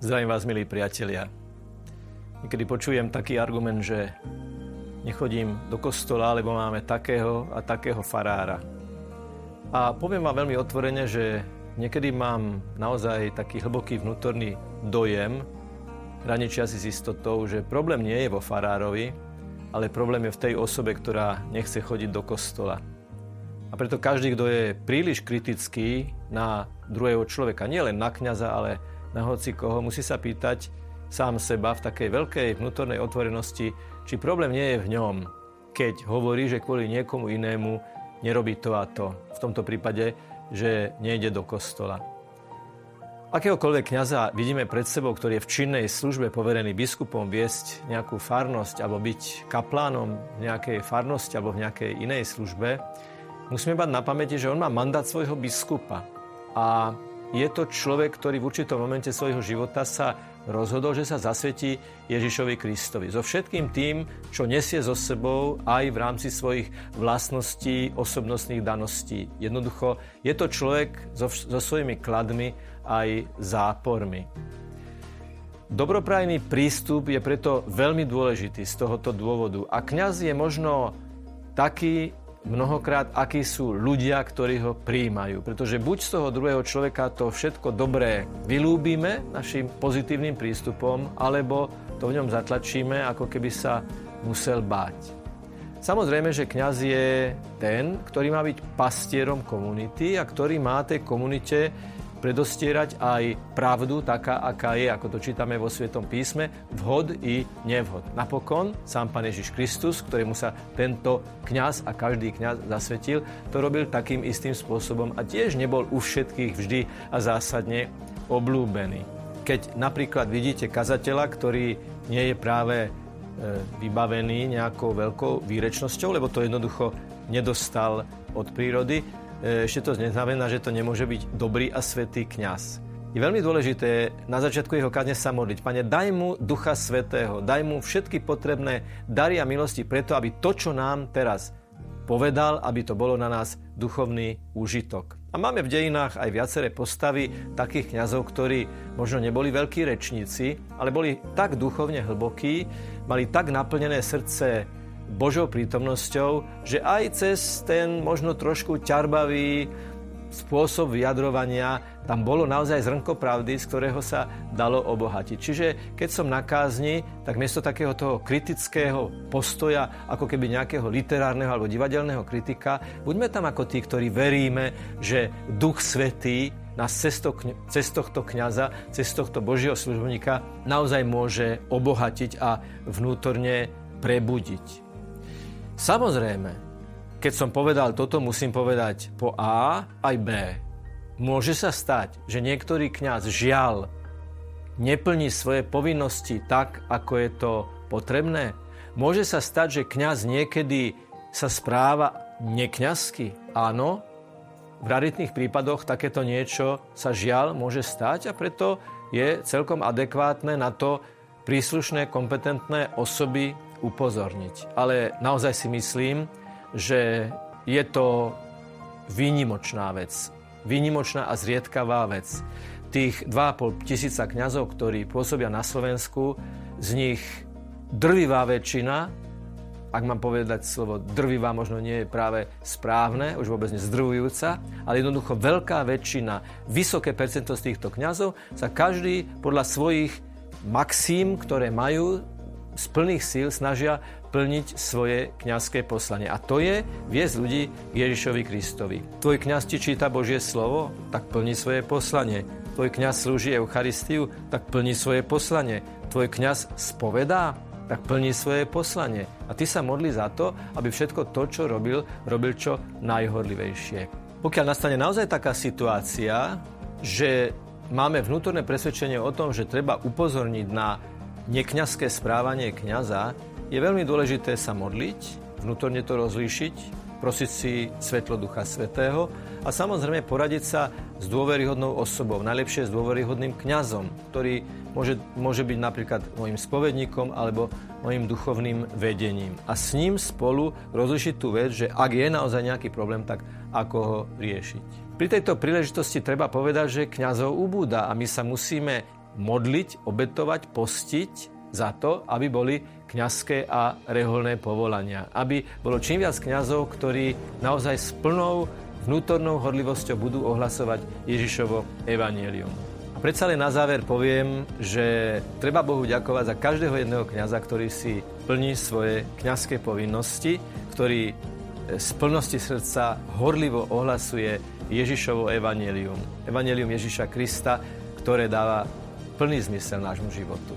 Zdravím vás, milí priatelia. Niekedy počujem taký argument, že nechodím do kostola, lebo máme takého a takého farára. A poviem vám veľmi otvorene, že niekedy mám naozaj taký hlboký vnútorný dojem, hraničia si s istotou, že problém nie je vo farárovi, ale problém je v tej osobe, ktorá nechce chodiť do kostola. A preto každý, kto je príliš kritický na druhého človeka, nielen na kňaza, ale na hoci koho, musí sa pýtať sám seba v takej veľkej vnútornej otvorenosti, či problém nie je v ňom, keď hovorí, že kvôli niekomu inému nerobí to a to. V tomto prípade, že nejde do kostola. Akéhokoľvek kňaza vidíme pred sebou, ktorý je v činnej službe poverený biskupom viesť nejakú farnosť alebo byť kaplánom v nejakej farnosti alebo v nejakej inej službe, musíme mať na pamäti, že on má mandát svojho biskupa. A je to človek, ktorý v určitom momente svojho života sa rozhodol, že sa zasvetí Ježišovi Kristovi. So všetkým tým, čo nesie so sebou aj v rámci svojich vlastností, osobnostných daností. Jednoducho, je to človek so, so svojimi kladmi aj zápormi. Dobroprajný prístup je preto veľmi dôležitý z tohoto dôvodu. A kňaz je možno taký, mnohokrát, akí sú ľudia, ktorí ho príjmajú. Pretože buď z toho druhého človeka to všetko dobré vylúbime našim pozitívnym prístupom, alebo to v ňom zatlačíme, ako keby sa musel báť. Samozrejme, že kňaz je ten, ktorý má byť pastierom komunity a ktorý má tej komunite predostierať aj pravdu taká, aká je, ako to čítame vo Svetom písme, vhod i nevhod. Napokon sám Pán Ježiš Kristus, ktorému sa tento kňaz a každý kňaz zasvetil, to robil takým istým spôsobom a tiež nebol u všetkých vždy a zásadne oblúbený. Keď napríklad vidíte kazateľa, ktorý nie je práve e, vybavený nejakou veľkou výrečnosťou, lebo to jednoducho nedostal od prírody, ešte to neznamená, že to nemôže byť dobrý a svetý kňaz. Je veľmi dôležité na začiatku jeho kázne sa modliť. Pane, daj mu Ducha Svetého, daj mu všetky potrebné dary a milosti preto, aby to, čo nám teraz povedal, aby to bolo na nás duchovný úžitok. A máme v dejinách aj viaceré postavy takých kňazov, ktorí možno neboli veľkí rečníci, ale boli tak duchovne hlbokí, mali tak naplnené srdce Božou prítomnosťou, že aj cez ten možno trošku ťarbavý spôsob vyjadrovania tam bolo naozaj zrnko pravdy, z ktorého sa dalo obohatiť. Čiže keď som na kázni, tak miesto takého toho kritického postoja, ako keby nejakého literárneho alebo divadelného kritika, buďme tam ako tí, ktorí veríme, že Duch Svetý nás cez, to, cez tohto kniaza, cez tohto Božieho služobníka naozaj môže obohatiť a vnútorne prebudiť. Samozrejme, keď som povedal toto, musím povedať po A aj B. Môže sa stať, že niektorý kňaz žiaľ neplní svoje povinnosti tak, ako je to potrebné. Môže sa stať, že kňaz niekedy sa správa nekňazsky. Áno, v raritných prípadoch takéto niečo sa žiaľ môže stať a preto je celkom adekvátne na to príslušné kompetentné osoby upozorniť. Ale naozaj si myslím, že je to výnimočná vec. Výnimočná a zriedkavá vec. Tých 2,5 tisíca kňazov, ktorí pôsobia na Slovensku, z nich drvivá väčšina, ak mám povedať slovo drvivá, možno nie je práve správne, už vôbec nezdrvujúca, ale jednoducho veľká väčšina, vysoké percento z týchto kňazov sa každý podľa svojich maxím, ktoré majú, z plných síl snažia plniť svoje kňazské poslanie. A to je viesť ľudí k Ježišovi Kristovi. Tvoj kňaz ti číta Božie slovo, tak plní svoje poslanie. Tvoj kňaz slúži Eucharistiu, tak plní svoje poslanie. Tvoj kňaz spovedá, tak plní svoje poslanie. A ty sa modli za to, aby všetko to, čo robil, robil čo najhorlivejšie. Pokiaľ nastane naozaj taká situácia, že máme vnútorné presvedčenie o tom, že treba upozorniť na nekňazské správanie kňaza, je veľmi dôležité sa modliť, vnútorne to rozlíšiť, prosiť si svetlo Ducha Svetého a samozrejme poradiť sa s dôveryhodnou osobou, najlepšie s dôveryhodným kňazom, ktorý môže, môže byť napríklad môjim spovedníkom alebo mojim duchovným vedením. A s ním spolu rozlišiť tú vec, že ak je naozaj nejaký problém, tak ako ho riešiť. Pri tejto príležitosti treba povedať, že kňazov ubúda a my sa musíme modliť, obetovať, postiť za to, aby boli kňazské a reholné povolania. Aby bolo čím viac kňazov, ktorí naozaj s plnou vnútornou horlivosťou budú ohlasovať Ježišovo evanielium. A predsa len na záver poviem, že treba Bohu ďakovať za každého jedného kňaza, ktorý si plní svoje kňazské povinnosti, ktorý z plnosti srdca horlivo ohlasuje Ježišovo evanielium. Evanielium Ježiša Krista, ktoré dáva plný zmysel nášmu životu.